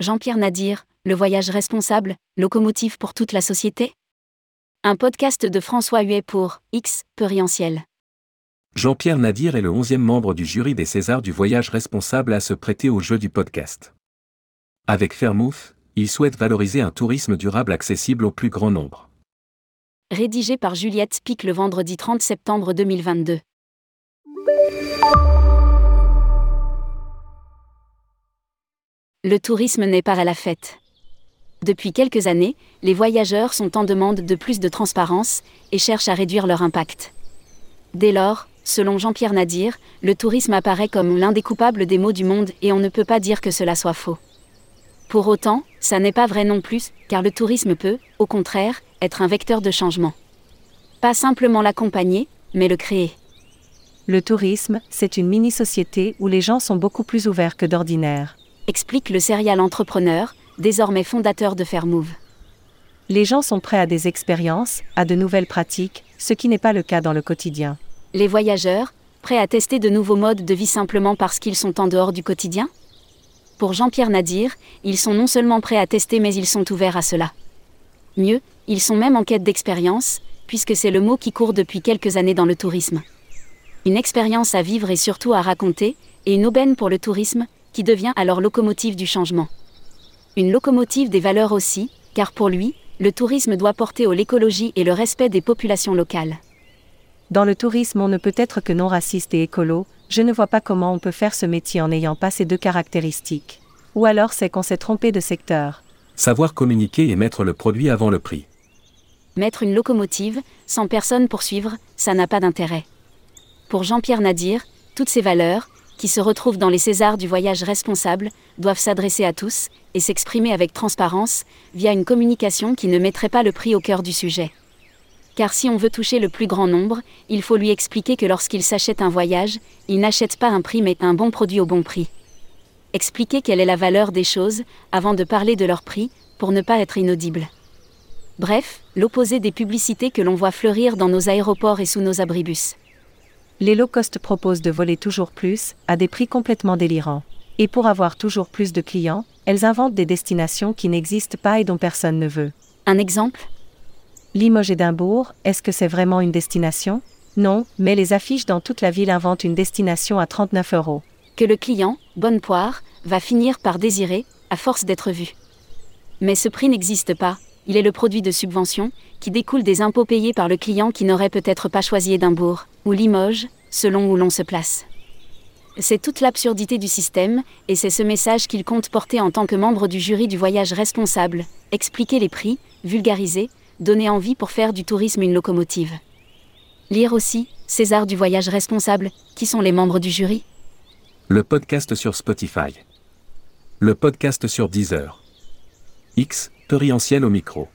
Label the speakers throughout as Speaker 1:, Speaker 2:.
Speaker 1: Jean-Pierre Nadir, Le voyage responsable, locomotive pour toute la société? Un podcast de François Huet pour X, Perientiel.
Speaker 2: Jean-Pierre Nadir est le onzième membre du jury des Césars du voyage responsable à se prêter au jeu du podcast. Avec Fairmouth, il souhaite valoriser un tourisme durable accessible au plus grand nombre.
Speaker 1: Rédigé par Juliette Pic le vendredi 30 septembre 2022. Le tourisme n'est pas à la fête. Depuis quelques années, les voyageurs sont en demande de plus de transparence et cherchent à réduire leur impact. Dès lors, selon Jean-Pierre Nadir, le tourisme apparaît comme l'un des coupables des maux du monde et on ne peut pas dire que cela soit faux. Pour autant, ça n'est pas vrai non plus, car le tourisme peut, au contraire, être un vecteur de changement. Pas simplement l'accompagner, mais le créer.
Speaker 3: Le tourisme, c'est une mini-société où les gens sont beaucoup plus ouverts que d'ordinaire
Speaker 1: explique le serial entrepreneur, désormais fondateur de Fairmove.
Speaker 3: Les gens sont prêts à des expériences, à de nouvelles pratiques, ce qui n'est pas le cas dans le quotidien.
Speaker 1: Les voyageurs, prêts à tester de nouveaux modes de vie simplement parce qu'ils sont en dehors du quotidien? Pour Jean-Pierre Nadir, ils sont non seulement prêts à tester mais ils sont ouverts à cela. Mieux, ils sont même en quête d'expérience, puisque c'est le mot qui court depuis quelques années dans le tourisme. Une expérience à vivre et surtout à raconter, et une aubaine pour le tourisme, qui devient alors locomotive du changement. Une locomotive des valeurs aussi, car pour lui, le tourisme doit porter au l'écologie et le respect des populations locales.
Speaker 3: Dans le tourisme, on ne peut être que non raciste et écolo, je ne vois pas comment on peut faire ce métier en n'ayant pas ces deux caractéristiques. Ou alors c'est qu'on s'est trompé de secteur.
Speaker 2: Savoir communiquer et mettre le produit avant le prix.
Speaker 1: Mettre une locomotive, sans personne pour suivre, ça n'a pas d'intérêt. Pour Jean-Pierre Nadir, toutes ces valeurs, qui se retrouvent dans les Césars du voyage responsable, doivent s'adresser à tous et s'exprimer avec transparence, via une communication qui ne mettrait pas le prix au cœur du sujet. Car si on veut toucher le plus grand nombre, il faut lui expliquer que lorsqu'il s'achète un voyage, il n'achète pas un prix mais un bon produit au bon prix. Expliquer quelle est la valeur des choses, avant de parler de leur prix, pour ne pas être inaudible. Bref, l'opposé des publicités que l'on voit fleurir dans nos aéroports et sous nos abribus
Speaker 3: les low cost proposent de voler toujours plus, à des prix complètement délirants. Et pour avoir toujours plus de clients, elles inventent des destinations qui n'existent pas et dont personne ne veut.
Speaker 1: Un exemple?
Speaker 3: Limoges-Édimbourg, est-ce que c'est vraiment une destination? Non, mais les affiches dans toute la ville inventent une destination à 39 euros.
Speaker 1: Que le client, bonne poire, va finir par désirer, à force d'être vu. Mais ce prix n'existe pas, il est le produit de subventions, qui découlent des impôts payés par le client qui n'aurait peut-être pas choisi Édimbourg, ou Limoges, selon où l'on se place. C'est toute l'absurdité du système, et c'est ce message qu'il compte porter en tant que membre du jury du voyage responsable, expliquer les prix, vulgariser, donner envie pour faire du tourisme une locomotive. Lire aussi, César du voyage responsable, qui sont les membres du jury
Speaker 2: Le podcast sur Spotify. Le podcast sur Deezer. X, Au micro.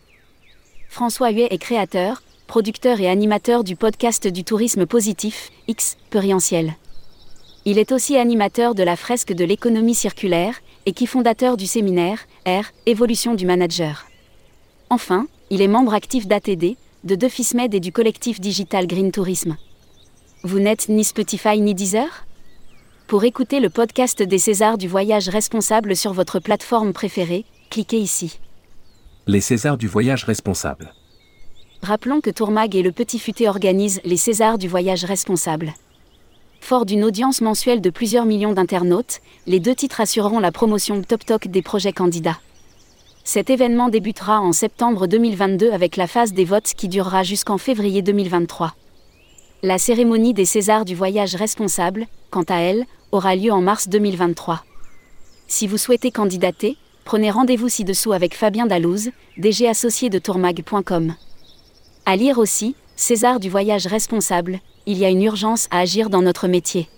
Speaker 1: François Huet est créateur, producteur et animateur du podcast du tourisme positif, X, Perientiel. Il est aussi animateur de la fresque de l'économie circulaire, et qui fondateur du séminaire, R, Évolution du manager. Enfin, il est membre actif d'ATD, de Defismed et du collectif digital Green Tourisme. Vous n'êtes ni Spotify ni Deezer? Pour écouter le podcast des Césars du voyage responsable sur votre plateforme préférée, cliquez ici.
Speaker 2: Les Césars du voyage responsable.
Speaker 1: Rappelons que Tourmag et le Petit Futé organisent les Césars du voyage responsable. Fort d'une audience mensuelle de plusieurs millions d'internautes, les deux titres assureront la promotion top talk des projets candidats. Cet événement débutera en septembre 2022 avec la phase des votes qui durera jusqu'en février 2023. La cérémonie des Césars du voyage responsable, quant à elle, aura lieu en mars 2023. Si vous souhaitez candidater, prenez rendez-vous ci-dessous avec Fabien Dalouse, DG associé de tourmag.com. À lire aussi, César du voyage responsable, il y a une urgence à agir dans notre métier.